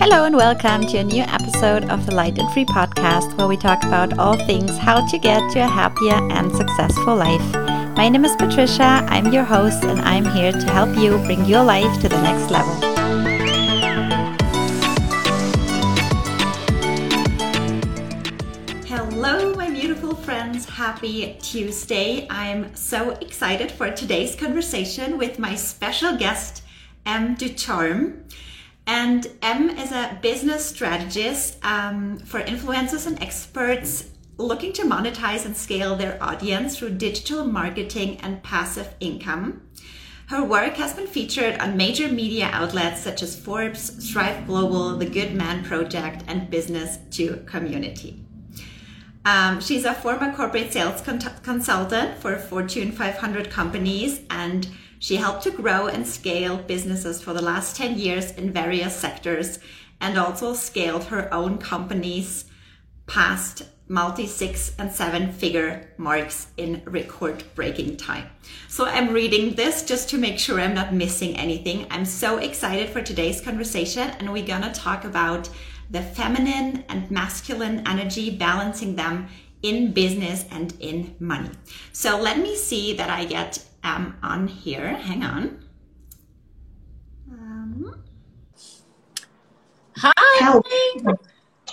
Hello and welcome to a new episode of the Light and Free podcast where we talk about all things how to get to a happier and successful life. My name is Patricia, I'm your host, and I'm here to help you bring your life to the next level. Hello, my beautiful friends. Happy Tuesday. I'm so excited for today's conversation with my special guest, M. Ducharme. And M is a business strategist um, for influencers and experts looking to monetize and scale their audience through digital marketing and passive income. Her work has been featured on major media outlets such as Forbes, Thrive Global, The Good Men Project, and Business to Community. Um, she's a former corporate sales con- consultant for Fortune 500 companies and she helped to grow and scale businesses for the last 10 years in various sectors and also scaled her own companies past multi six and seven figure marks in record breaking time. So I'm reading this just to make sure I'm not missing anything. I'm so excited for today's conversation, and we're gonna talk about the feminine and masculine energy, balancing them in business and in money. So let me see that I get um, on here. Hang on. Um, Hi. Hello.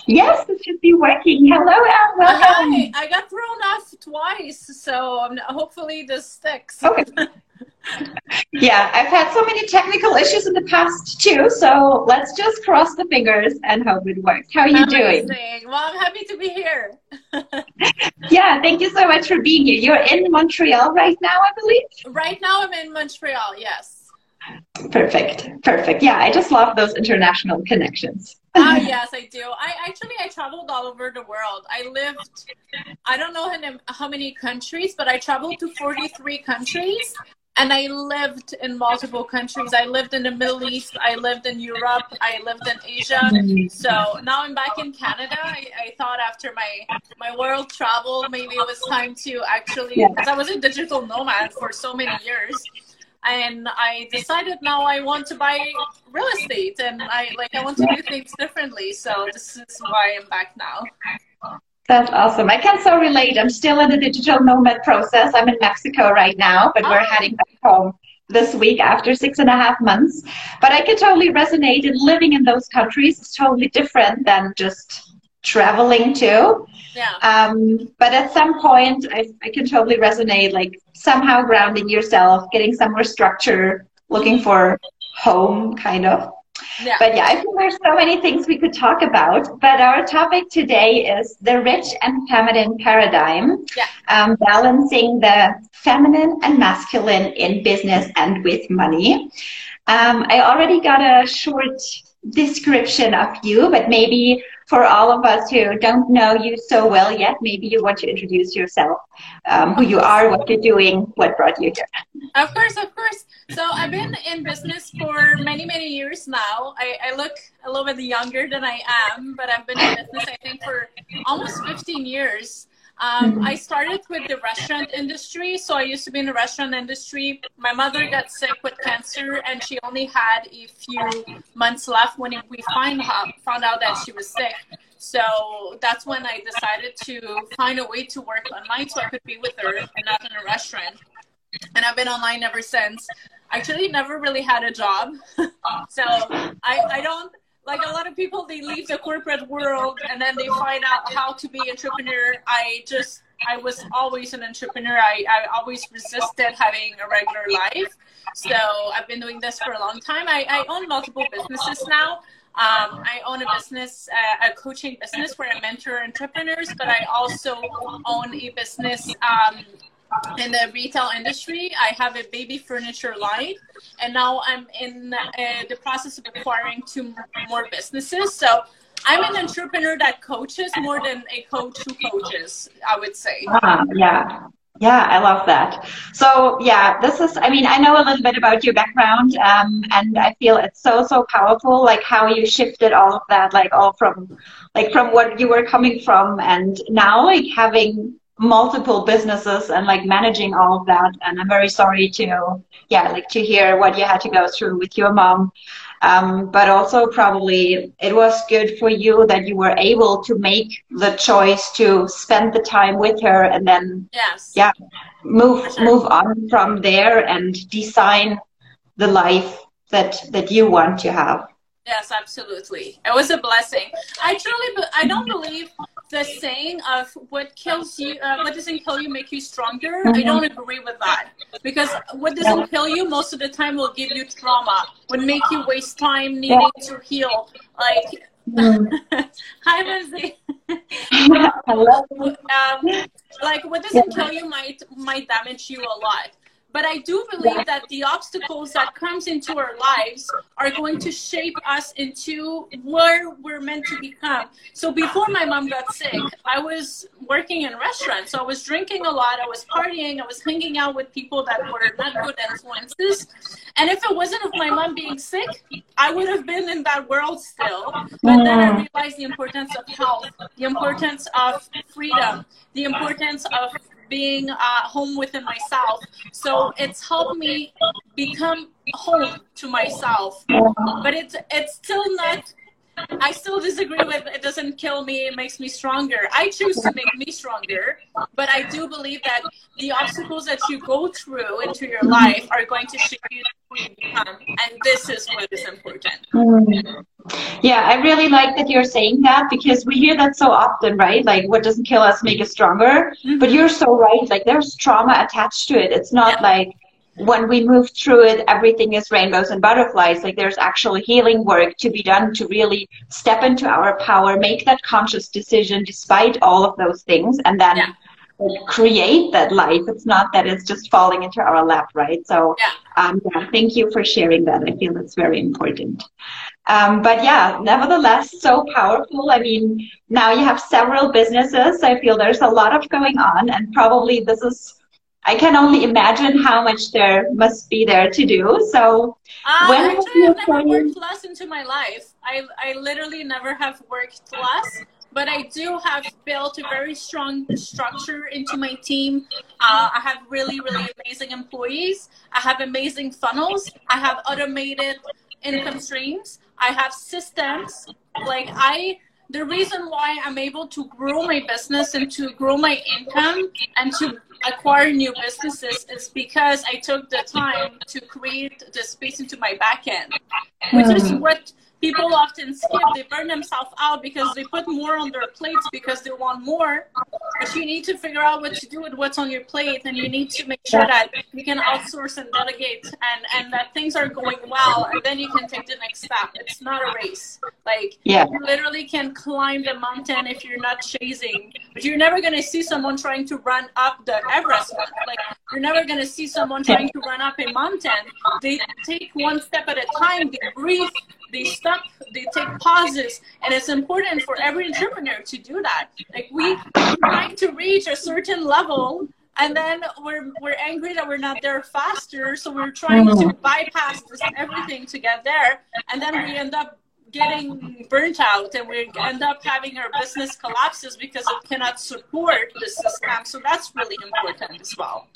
Yes, it should be working. Hello, Anne. Welcome. Hi. I got thrown off twice, so um, hopefully this sticks. Okay. yeah, I've had so many technical issues in the past too, so let's just cross the fingers and hope it works. How are you Amazing. doing? Well, I'm happy to be here. Yeah, thank you so much for being here. You're in Montreal right now, I believe. right now, I'm in Montreal. Yes. Perfect, perfect. Yeah, I just love those international connections. Ah, yes, I do. I actually I traveled all over the world. I lived, I don't know how- how many countries, but I traveled to 43 countries. And I lived in multiple countries. I lived in the Middle East. I lived in Europe. I lived in Asia. So now I'm back in Canada. I, I thought after my my world travel, maybe it was time to actually, because I was a digital nomad for so many years, and I decided now I want to buy real estate, and I like I want to do things differently. So this is why I'm back now. That's awesome. I can so relate. I'm still in the digital nomad process. I'm in Mexico right now, but we're Oh. heading back home this week after six and a half months. But I can totally resonate in living in those countries is totally different than just traveling to. Yeah. Um, but at some point, I, I can totally resonate, like somehow grounding yourself, getting some more structure, looking for home, kind of. Yeah. But yeah, I think there's so many things we could talk about. But our topic today is the rich and feminine paradigm, Yeah. um, balancing the feminine and masculine in business and with money. Um, I already got a short description of you, but maybe for all of us who don't know you so well yet, maybe you want to introduce yourself, um, who you are, what you're doing, what brought you here. Of course, of course. So I've been in business for many, many years now. I, I look a little bit younger than I am, but I've been in business, I think, for almost 15 years. Um, I started with the restaurant industry. So I used to be in the restaurant industry. My mother got sick with cancer, and she only had a few months left when we find out, found out that she was sick. So that's when I decided to find a way to work online so I could be with her and not in a restaurant and I've been online ever since. Actually, never really had a job, so I I don't like a lot of people. They leave the corporate world and then they find out how to be entrepreneur. I just I was always an entrepreneur. I I always resisted having a regular life. So I've been doing this for a long time. I, I own multiple businesses now. Um, I own a business, uh, a coaching business where I mentor entrepreneurs, but I also own a business um, in the retail industry. I have a baby furniture line, and now I'm in uh, the process of acquiring two more businesses. So I'm an entrepreneur that coaches more than a coach who coaches, I would say. Ah, yeah. Yeah, I love that. So yeah, this is, I mean, I know a little bit about your background, um, and I feel it's so, so powerful, like how you shifted all of that, like all from, like from what you were coming from and now like having multiple businesses and like managing all of that. And I'm very sorry to, yeah, like to hear what you had to go through with your mom. Um, but also probably it was good for you that you were able to make the choice to spend the time with her and then yes. yeah move move on from there and design the life that that you want to have. Yes absolutely. It was a blessing. I truly i don't believe the saying of what kills you, uh, what doesn't kill you make you stronger. Mm-hmm. I don't agree with that because what doesn't kill you most of the time will give you trauma, would make you waste time needing to heal. Like, mm. hi, Lindsay. Hello. um, like what doesn't kill you might might damage you a lot but i do believe that the obstacles that comes into our lives are going to shape us into where we're meant to become. So before my mom got sick i was working in restaurants. So i was drinking a lot. I was partying. I was hanging out with people that were not good influences. And if it wasn't of my mom being sick i would have been in that world still. But then i mm. realized the importance of health the importance of freedom the importance of being uh, home within myself. So it's helped me become home to myself. But it's it's still not. I still disagree with it doesn't kill me, it makes me stronger. I choose to make me stronger, but I do believe that the obstacles that you go through into your life are going to shape you who you become, and this is what is important. Mm. Yeah, I really like that you're saying that because we hear that so often, right? Like, what doesn't kill us make us stronger. Mm-hmm. But you're so right. Like, there's trauma attached to it. It's not yeah. like when we move through it, everything is rainbows and butterflies. Like, there's actual healing work to be done to really step into our power, make that conscious decision despite all of those things, and then. Yeah create that life. It's not that it's just falling into our lap, right? So, yeah. Um, yeah, thank you for sharing that. I feel that's very important. Um, but yeah, nevertheless, so powerful. I mean, now you have several businesses. I feel there's a lot of going on, and probably this is. I can only imagine how much there must be there to do. So, uh, when actually, I've never worked less into my life. I I literally never have worked less but I do have built a very strong structure into my team. Uh, I have really, really amazing employees. I have amazing funnels. I have automated income streams. I have systems. Like I, the reason why I'm able to grow my business and to grow my income and to acquire new businesses is because I took the time to create the space into my backend, which is hmm. what people often skip. They burn themselves out because they put more on their plates because they want more. But you need to figure out what to do with what's on your plate, and you need to make sure that you can outsource and delegate, and and that things are going well, and then you can take the next step. It's not a race. Like yeah. you literally can climb the mountain if you're not chasing, but you're never gonna see someone trying to run up the Everest. Like you're never gonna see someone trying to run up a mountain. They take one step at a time. They breathe they stop they take pauses and it's important for every entrepreneur to do that. Like we trying to reach a certain level and then we're we're angry that we're not there faster so we're trying to bypass everything to get there and then we end up getting burnt out and we end up having our business collapses because it cannot support the system. So that's really important as well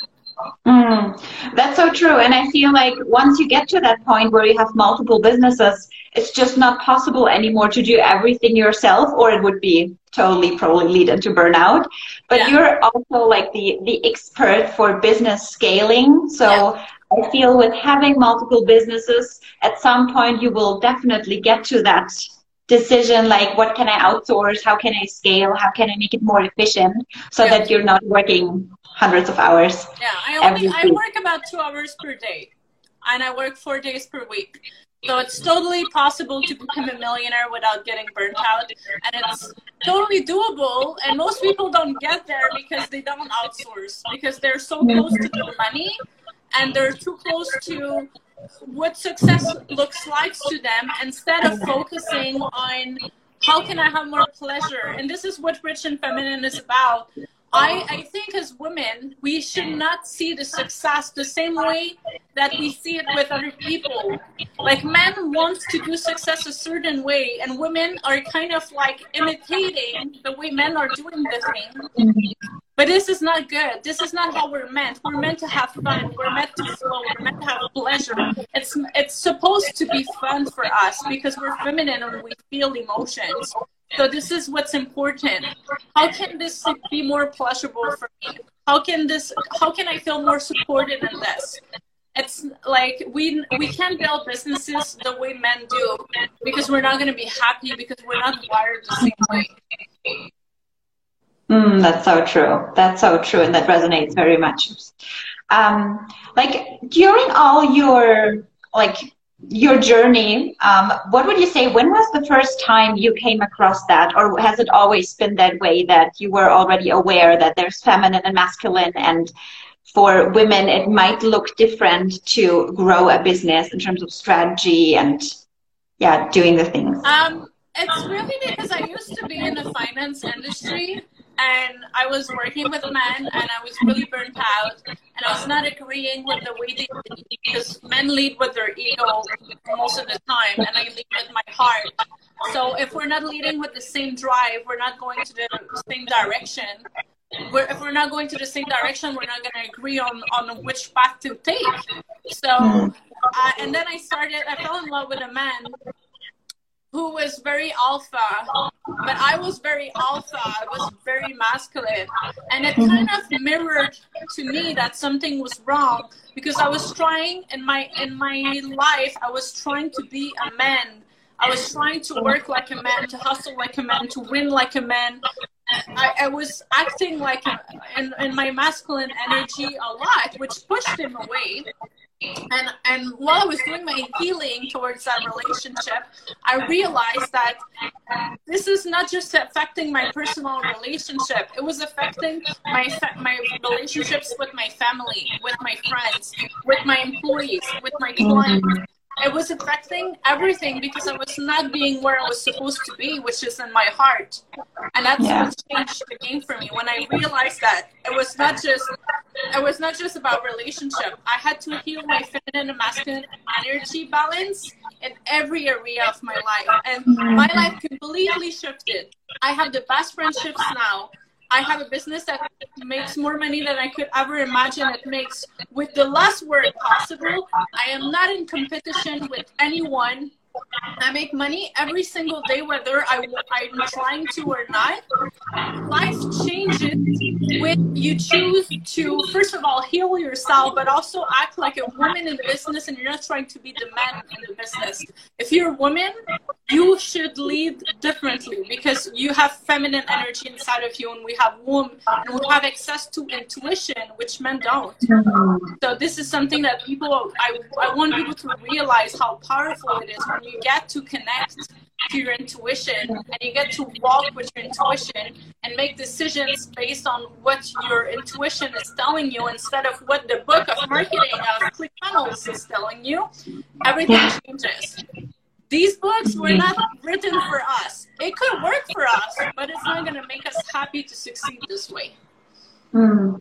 Mm, that's so true. And I feel like once you get to that point where you have multiple businesses, it's just not possible anymore to do everything yourself, or it would be totally probably lead into burnout. But yeah. you're also like the, the expert for business scaling. So yeah. I feel with having multiple businesses, at some point you will definitely get to that decision like what can I outsource, how can I scale, how can I make it more efficient so yeah. that you're not working hundreds of hours. Yeah, I only I work about two hours per day, and I work four days per week. So it's totally possible to become a millionaire without getting burnt out, and it's totally doable. And most people don't get there because they don't outsource because they're so close to mm-hmm. the money, and they're too close to what success looks like to them instead of focusing on how can I have more pleasure? And this is what Rich and Feminine is about. I, I think as women, we should not see the success the same way that we see it with other people. Like men want to do success a certain way, and women are kind of like imitating the way men are doing the thing. But this is not good. This is not how we're meant. We're meant to have fun. We're meant to flow. We're meant to have pleasure. It's it's supposed to be fun for us because we're feminine and we feel emotions. So this is what's important. How can this be more pleasurable for me? How can this? How can I feel more supported in this? It's like we we can't build businesses the way men do because we're not going to be happy because we're not wired the same way. Mm, that's so true. That's so true, and that resonates very much. Um, like during all your like your journey, um, what would you say? When was the first time you came across that, or has it always been that way that you were already aware that there's feminine and masculine, and for women it might look different to grow a business in terms of strategy and yeah, doing the things. Um, it's really because I used to be in the finance industry and I was working with men and I was really burnt out and I was not agreeing with the way they lead because men lead with their ego most of the time and I lead with my heart. So if we're not leading with the same drive, we're not going to the same direction. We're, if we're not going to the same direction, we're not going to agree on, on which path to take. So, uh, and then I started, I fell in love with a man who was very alpha, but I was very alpha. I was very masculine, and it kind of mirrored to me that something was wrong because I was trying in my in my life. I was trying to be a man. I was trying to work like a man, to hustle like a man, to win like a man. I, I was acting like a, in, in my masculine energy a lot, which pushed him away and and while I was doing my healing towards that relationship, I realized that this is not just affecting my personal relationship; it was affecting my my relationships with my family, with my friends, with my employees, with my clients it was affecting everything because I was not being where I was supposed to be, which is in my heart. And that's yeah. what changed the game for me when I realized that it was not just it was not just about relationship. I had to heal my feminine and masculine energy balance in every area of my life. And my mm-hmm. life completely shifted. I have the best friendships now. I have a business that makes more money than I could ever imagine it makes with the less work possible. I am not in competition with anyone I make money every single day, whether I, I'm trying to or not. Life changes when you choose to, first of all, heal yourself, but also act like a woman in the business and you're not trying to be the man in the business. If you're a woman, you should lead differently because you have feminine energy inside of you and we have womb and we have access to intuition, which men don't. So this is something that people, I, I want people to realize how powerful it is when you get to connect to your intuition and you get to walk with your intuition and make decisions based on what your intuition is telling you instead of what the book of marketing of ClickFunnels is telling you, everything changes. These books were not written for us. It could work for us, but it's not going to make us happy to succeed this way. Mm.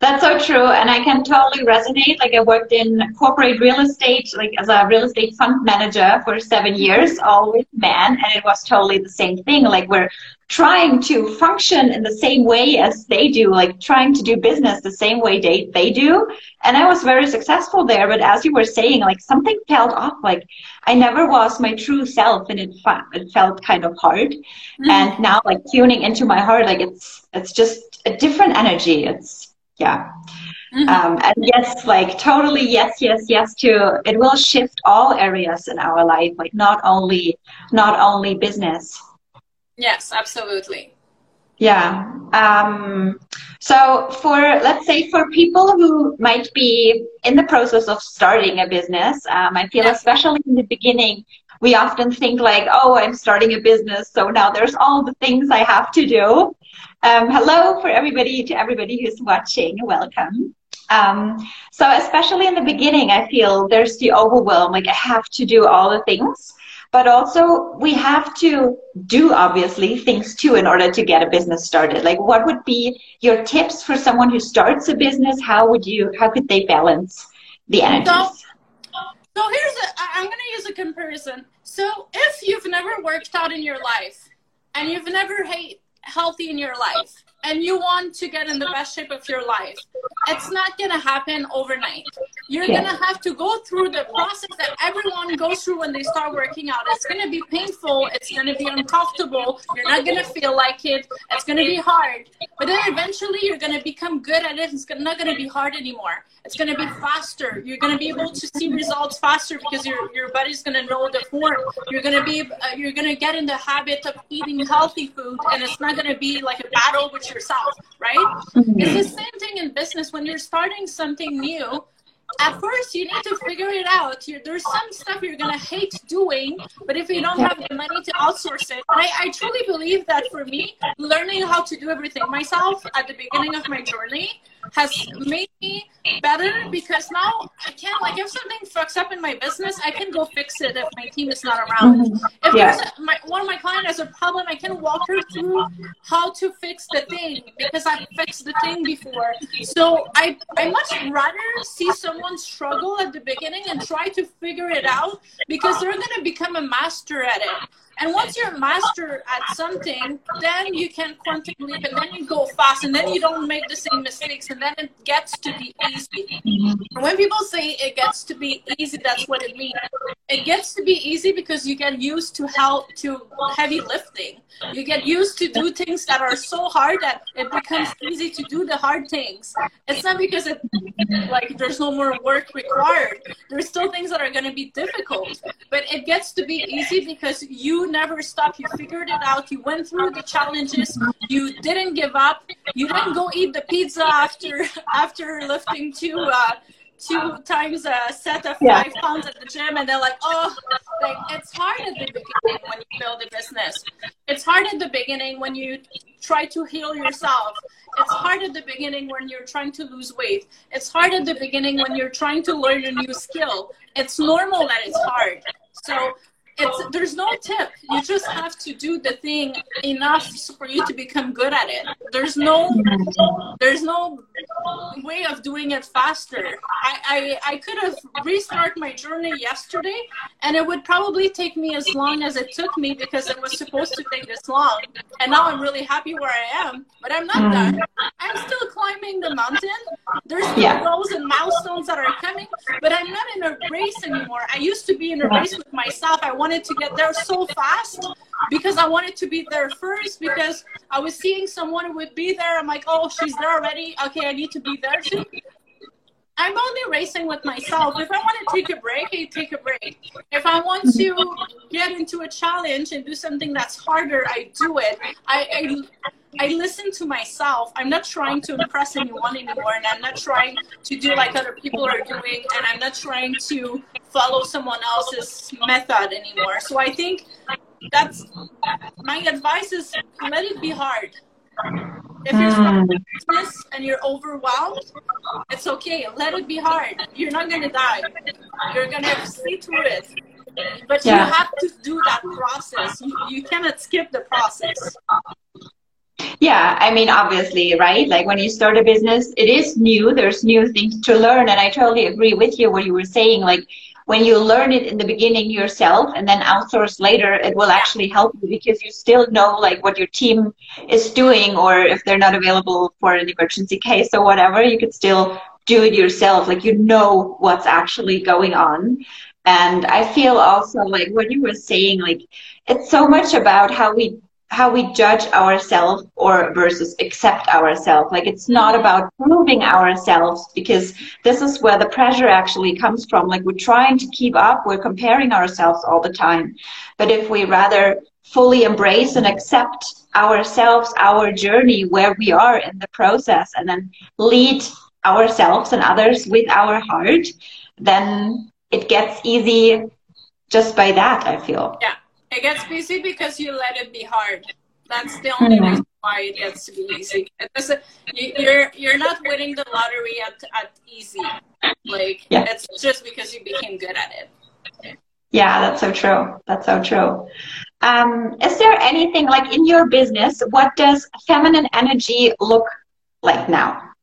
That's so true, and I can totally resonate. Like I worked in corporate real estate, like as a real estate fund manager for seven years, always men, and it was totally the same thing. Like we're trying to function in the same way as they do, like trying to do business the same way they, they do. And I was very successful there. But as you were saying, like something felt off. Like I never was my true self and it, it felt kind of hard. Mm-hmm. And now like tuning into my heart, like it's, it's just a different energy. It's, yeah. Mm-hmm. Um, and yes, like totally yes, yes, yes to it will shift all areas in our life, like not only not only business. Yes, absolutely. Yeah. Um, so for let's say for people who might be in the process of starting a business, um, I feel especially in the beginning, we often think like, oh, I'm starting a business, so now there's all the things I have to do. Um, hello for everybody to everybody who's watching. Welcome. Um, so especially in the beginning, I feel there's the overwhelm. Like I have to do all the things but also we have to do obviously things too in order to get a business started like what would be your tips for someone who starts a business how would you how could they balance the energies so, so here's a i'm going to use a comparison so if you've never worked out in your life and you've never ate healthy in your life and you want to get in the best shape of your life, it's not going to happen overnight. You're yeah. going to have to go through the process that everyone goes through when they start working out. It's going to be painful. It's going to be uncomfortable. You're not going to feel like it. It's going to be hard. But then eventually you're going to become good at it. It's not going to be hard anymore. It's going to be faster. You're going to be able to see results faster because your, your body's going to know the form. You're going to be, uh, you're going to get in the habit of eating healthy food and it's not going to be like a battle with yourself, right? Mm-hmm. It's the same thing in business when you're starting something new. At first, you need to figure it out. You're, there's some stuff you're gonna hate doing, but if you don't have the money to outsource it, I, I truly believe that for me, learning how to do everything myself at the beginning of my journey has made me better because now I can like if something fucks up in my business, I can go fix it if my team is not around. Mm-hmm. If yeah. my, one of my clients has a problem, I can walk her through how to fix the thing because I fixed the thing before. So I I much rather see someone struggle at the beginning and try to figure it out because they're gonna become a master at it. And once you're master at something, then you can quantum leap and then you go fast and then you don't make the same mistakes and then it gets to be easy. When people say it gets to be easy, that's what it means. It gets to be easy because you get used to how to heavy lifting. You get used to do things that are so hard that it becomes easy to do the hard things. It's not because it like there's no more work required. There's still things that are going to be difficult, but it gets to be easy because you never stopped. You figured it out. You went through the challenges. You didn't give up. You didn't go eat the pizza after after lifting two uh, two times a set of five yeah. pounds at the gym and they're like, oh, like it's hard at the beginning when you build a business. It's hard at the beginning when you try to heal yourself. It's hard at the beginning when you're trying to lose weight. It's hard at the beginning when you're trying to learn a new skill. It's normal that it's hard. So it's there's no tip. You just have to do the thing enough for you to become good at it. There's no there's no way of doing it faster. I, I, I could have restarted my journey yesterday and it would probably take me as long as it took me because it was supposed to take this long. And now I'm really happy where I am, but I'm not done. I'm still climbing the mountain. There's still yeah. goals and milestones that are coming, but I'm not in a race anymore. I used to be in a race with myself. I wanted to get there so fast because I wanted to be there first because I was seeing someone who would be there. I'm like, oh, she's there already. Okay, I need to be there too. I'm only racing with myself. If I want to take a break, I take a break. If I want to get into a challenge and do something that's harder, I do it. I, I I listen to myself. I'm not trying to impress anyone anymore, and I'm not trying to do like other people are doing, and I'm not trying to follow someone else's method anymore. So I think that's my advice is let it be hard. If you're starting a business and you're overwhelmed, it's okay. Let it be hard. You're not gonna die. You're gonna see through it. But yeah. you have to do that process. You, you cannot skip the process. Yeah, I mean, obviously, right? Like when you start a business, it is new. There's new things to learn. And I totally agree with you what you were saying. Like when you learn it in the beginning yourself and then outsource later, it will actually help you because you still know like what your team is doing or if they're not available for an emergency case or whatever, you could still do it yourself. Like you know what's actually going on. And I feel also like what you were saying, like it's so much about how we how we judge ourselves or versus accept ourselves. Like it's not mm-hmm. about proving ourselves because this is where the pressure actually comes from. Like we're trying to keep up, we're comparing ourselves all the time. But if we rather fully embrace and accept ourselves, our journey, where we are in the process, and then lead ourselves and others with our heart, then it gets easy just by that, I feel. Yeah. It gets busy because you let it be hard. That's the only mm-hmm. reason why it gets to be easy. A, you're you're not winning the lottery at at easy. Like yeah. it's just because you became good at it. Yeah, that's so true. That's so true. Um, is there anything like in your business? What does feminine energy look like now?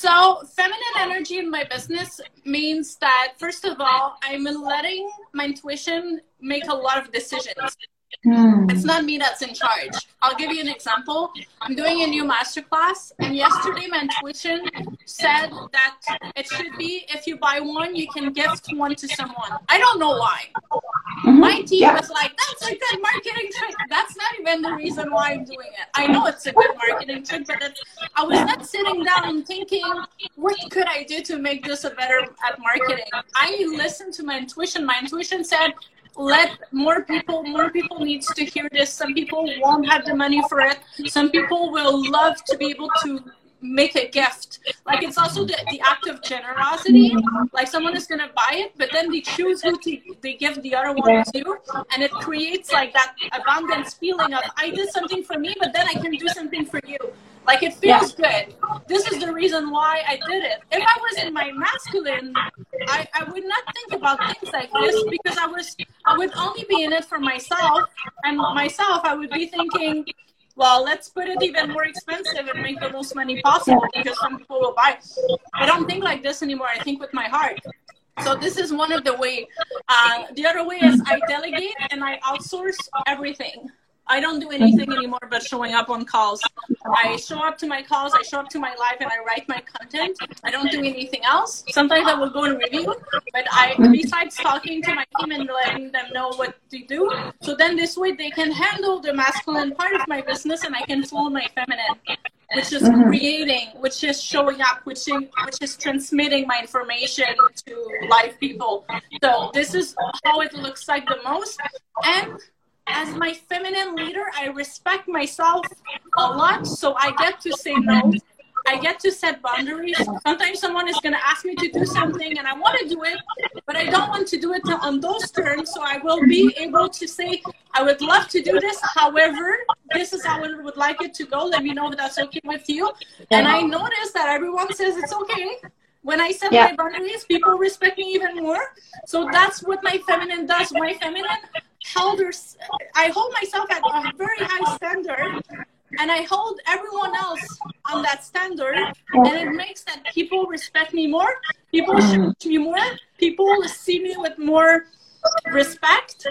So, feminine energy in my business means that, first of all, I'm letting my intuition make a lot of decisions. Mm. It's not me that's in charge. I'll give you an example. I'm doing a new masterclass, and yesterday my intuition said that it should be if you buy one, you can gift one to someone. I don't know why. Mm-hmm. My team yeah. was like, that's a good marketing trick. That's not even the reason why I'm doing it. I know it's a good marketing trick, but I was not sitting down and thinking, what could I do to make this a better at marketing? I listened to my intuition. My intuition said, let more people more people needs to hear this. Some people won't have the money for it. Some people will love to be able to make a gift. Like it's also the, the act of generosity. Like someone is going to buy it but then they choose who to they give the other one to and it creates like that abundance feeling of i did something for me but then i can do something for you like it feels yeah. good. This is the reason why I did it. If I was in my masculine, I, I would not think about things like this because I was I would only be in it for myself and myself I would be thinking, well, let's put it even more expensive and make the most money possible because some people will buy. I don't think like this anymore. I think with my heart. So this is one of the way. Uh, the other way is I delegate and I outsource everything. I don't do anything anymore but showing up on calls. I show up to my calls, I show up to my live, and I write my content. I don't do anything else. Sometimes I will go and review, but I, besides talking to my team and letting them know what to do, so then this way they can handle the masculine part of my business and I can flow my feminine which is mm-hmm. creating, which is showing up, which is, which is transmitting my information to live people. So this is how it looks like the most. And as my feminine leader, I respect myself a lot, so I get to say no. I get to set boundaries. Sometimes someone is going to ask me to do something and I want to do it, but I don't want to do it on those terms. So I will be able to say, I would love to do this. However, this is how I would like it to go. Let me know if that's okay with you. And I notice that everyone says it's okay. When I set yeah. my boundaries, people respect me even more. So that's what my feminine does. My feminine held her, I hold myself at a very high standard and I hold everyone else on that standard, and it makes that people respect me more, people mm. me more, people see me with more respect,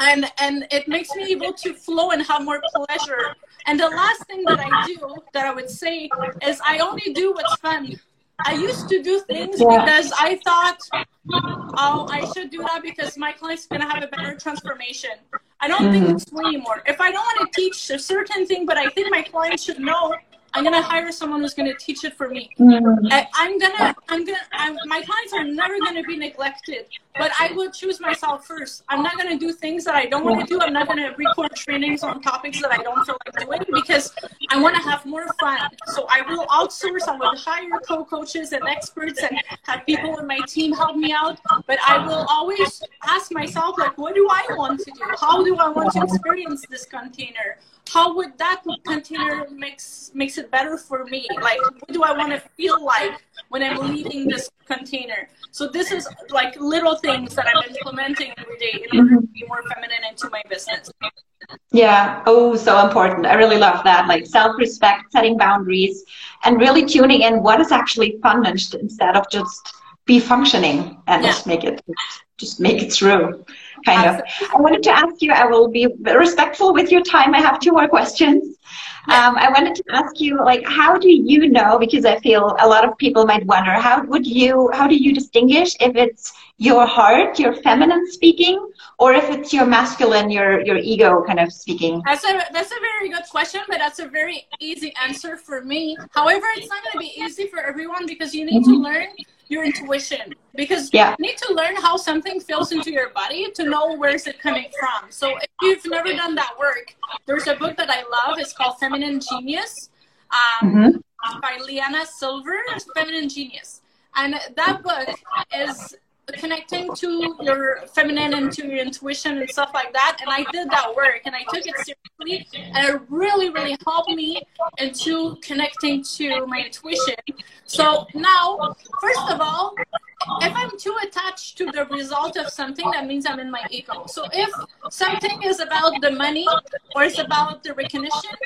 and and it makes me able to flow and have more pleasure. And the last thing that I do that I would say is I only do what's fun. I used to do things because I thought, oh, I should do that because my client's going to have a better transformation. I don't mm-hmm. think it's anymore. If I don't want to teach a certain thing, but I think my client should know I'm gonna hire someone who's gonna teach it for me. Mm. I, am gonna, I'm gonna, I'm, my clients are never gonna be neglected, but I will choose myself first. I'm not gonna do things that I don't want to do. I'm not gonna record trainings on topics that I don't feel like doing because I want to have more fun. So I will outsource. I will hire co-coaches and experts and have people in my team help me out. But I will always ask myself, like, what do I want to do? How do I want to experience this container? How would that container makes makes it better for me? Like what do i want to feel like when i'm leaving this container? So this is like little things that i'm implementing every day in order to be more feminine into my business. Yeah oh so important. I really love that like self-respect setting boundaries and really tuning in what is actually fun instead of just be functioning and yeah. just make it just make it through kind of. I wanted to ask you, I will be respectful with your time. I have two more questions. Um, I wanted to ask you, like, how do you know? Because I feel a lot of people might wonder, how would you, how do you distinguish if it's your heart, your feminine speaking, or if it's your masculine, your your ego kind of speaking? That's a that's a very good question, but that's a very easy answer for me. However, it's not going to be easy for everyone because you need mm-hmm. to learn your intuition because yeah. you need to learn how something feels into your body to know where is it coming from. So if you've never done that work, there's a book that I love. It's called Feminine Genius um, mm-hmm. by LiYana Silver, Feminine Genius. And that book is connecting to your feminine and to your intuition and stuff like that. And I did that work and I took it seriously and it really, really helped me into connecting to my intuition. So now, first of all, if I'm too attached to the result of something, that means I'm in my ego. So if something is about the money or it's about the recognition,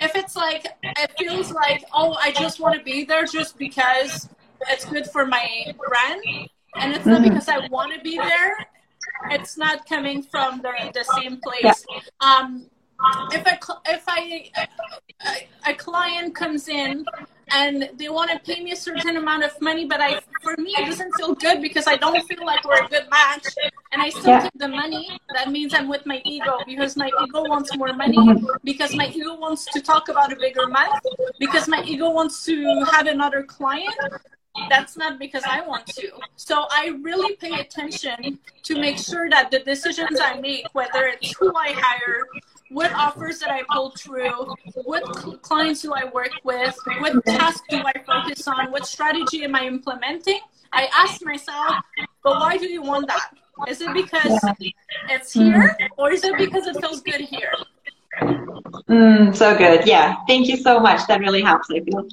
if it's like, it feels like, oh, I just want to be there just because it's good for my brand, and it's not mm-hmm. because I want to be there. it's not coming from the, the same place. Um, if a if I a, a client comes in and they want to pay me a certain amount of money, but I for me it doesn't feel good because I don't feel like we're a good match, and I still yeah. take the money. That means I'm with my ego because my ego wants more money, because my ego wants to talk about a bigger month, because my ego wants to have another client. That's not because I want to. So I really pay attention to make sure that the decisions I make, whether it's who I hire, what offers that I pull through, what clients do I work with, what tasks do I focus on, what strategy am I implementing. I ask myself, but why do you want that? Is it because it's here or is it because it feels good here? Mm, so good. Yeah. Thank you so much. That really helps, I feel.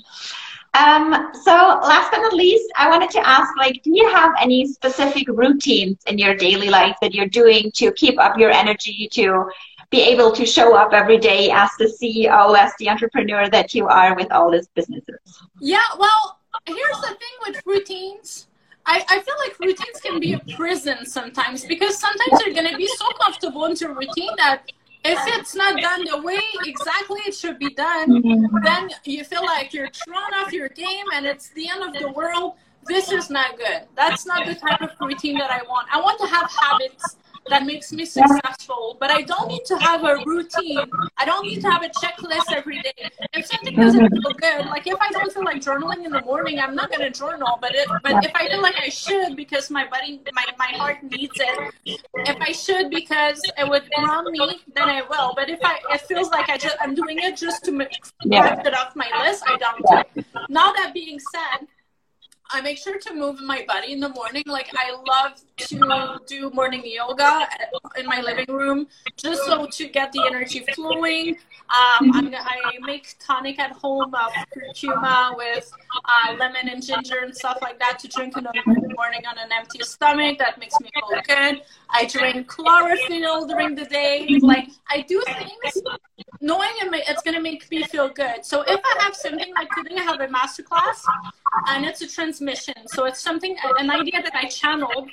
Um, so last but not least, I wanted to ask, like, do you have any specific routines in your daily life that you're doing to keep up your energy, to be able to show up every day as the CEO, as the entrepreneur that you are with all these businesses? Yeah, well, here's the thing with routines. I, I feel like routines can be a prison sometimes because sometimes you're going to be so comfortable into a routine that if it's not done the way exactly it should be done, mm-hmm. then you feel like you're thrown off your game and it's the end of the world. This is not good. That's not the type of routine that I want. I want to have habits that makes me successful. But I don't need to have a routine. I don't need to have a checklist every day. If something doesn't mm-hmm. feel good, like if I don't feel like journaling in the morning, I'm not gonna journal. But it, but if I feel like I should because my body, my, my heart needs it, if I should because it would ground me, then I will. But if I it feels like I just I'm doing it just to make yeah. it off my list, I don't. Now that being said, I make sure to move my body in the morning. Like I love to do morning yoga in my living room, just so to get the energy flowing. Um, i make tonic at home of curcuma with uh, lemon and ginger and stuff like that to drink in the morning on an empty stomach. That makes me feel good. I drink chlorophyll during the day. Like I do things knowing it's going to make me feel good. So if I have something like today, I have a master class and it's a transmission. So it's something, an idea that I channeled.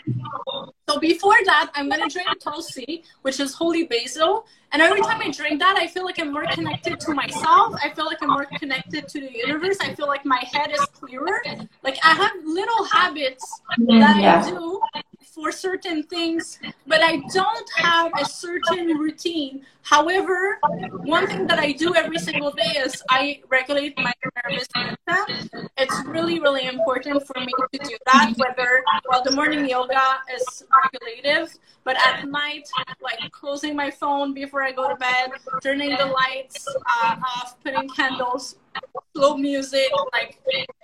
So before that, I'm going to drink Tulsi, which is holy basil. And every time I drink that, I feel like I'm more connected to myself. I feel like I'm more connected to the universe. I feel like my head is clearer. Like I have little habits that yeah. I do for certain things, but I don't have a certain routine. However, one thing that I do every single day is I regulate my nervous system. It's really, really important for me to do that, whether, well, the morning yoga is regulative, but at night, like closing my phone before I go to bed, turning the lights uh, off, putting candles, slow music, like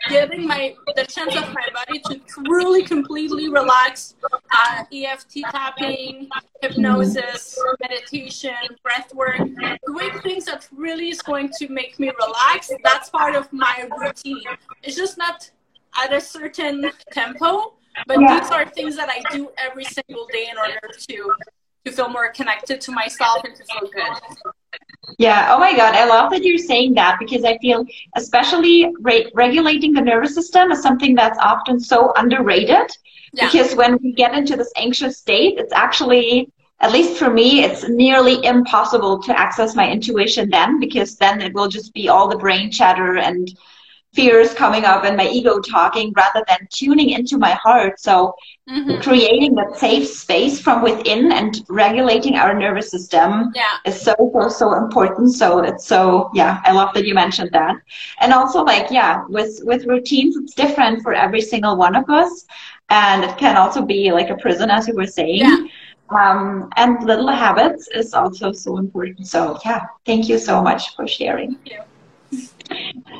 giving my the chance of my body to truly completely relax. Uh, EFT tapping, hypnosis, meditation, breath work, doing things that really is going to make me relax. That's part of my routine. It's just not at a certain tempo, but yeah. these are things that I do every single day in order to to feel more connected to myself and to feel good. Yeah. Oh my God. I love that you're saying that because I feel, especially re- regulating the nervous system is something that's often so underrated. Yeah. Because when we get into this anxious state, it's actually, at least for me, it's nearly impossible to access my intuition then because then it will just be all the brain chatter and fears coming up and my ego talking rather than tuning into my heart. So mm-hmm. creating that safe space from within and regulating our nervous system yeah. is so, so, so important. So it's so, yeah, I love that you mentioned that. And also like, yeah, with, with routines, it's different for every single one of us. And it can also be like a prison, as you were saying. Yeah. Um, and little habits is also so important. So yeah, thank you so much for sharing.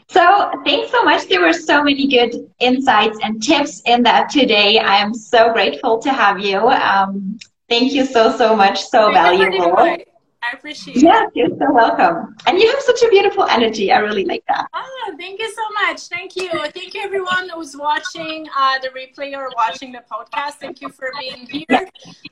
So thanks so much. There were so many good insights and tips in that today. I am so grateful to have you. Um, thank you so, so much. So valuable. I appreciate it. Yes, you're so welcome. And you have such a beautiful energy. I really like that. Oh, thank you so much. Thank you. Thank you, everyone who's watching uh, the replay or watching the podcast. Thank you for being here.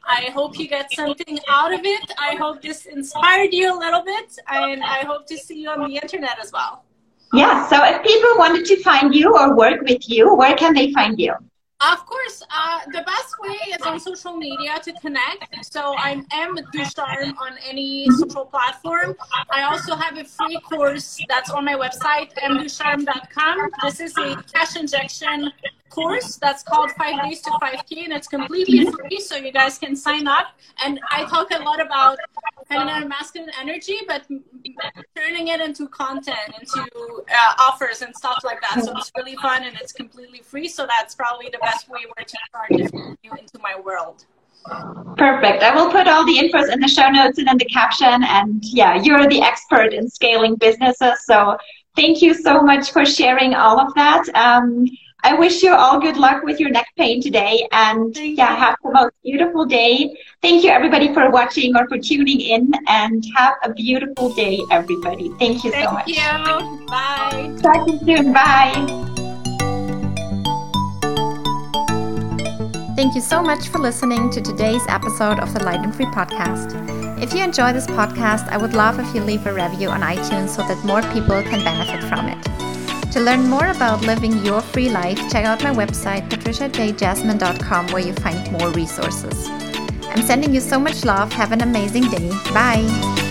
I hope you get something out of it. I hope this inspired you a little bit, and I hope to see you on the internet as well. Yeah, so if people wanted to find you or work with you, where can they find you? Of course, uh, the best way is on social media to connect. So I'm M Ducharme on any social platform. I also have a free course that's on my website, mducharme.com. This is a cash injection course that's called Five Days to 5K, and it's completely free, so you guys can sign up. And I talk a lot about feminine and masculine energy, but turning it into content, into uh, offers and stuff like that. So it's really fun and it's completely free. So that's probably the best way where to start you into my world. Perfect. I will put all the infos in the show notes and in the caption. And yeah, you're the expert in scaling businesses. So thank you so much for sharing all of that. Um, I wish you all good luck with your neck pain today and Thank yeah, you. have the most beautiful day. Thank you everybody for watching or for tuning in and have a beautiful day, everybody. Thank you Thank so much. Thank you. Bye. Talk to you soon. Bye. Thank you so much for listening to today's episode of the Light and Free podcast. If you enjoy this podcast, I would love if you leave a review on iTunes so that more people can benefit from it. To learn more about living your free life, check out my website, patriciajasmine.com, where you find more resources. I'm sending you so much love. Have an amazing day. Bye.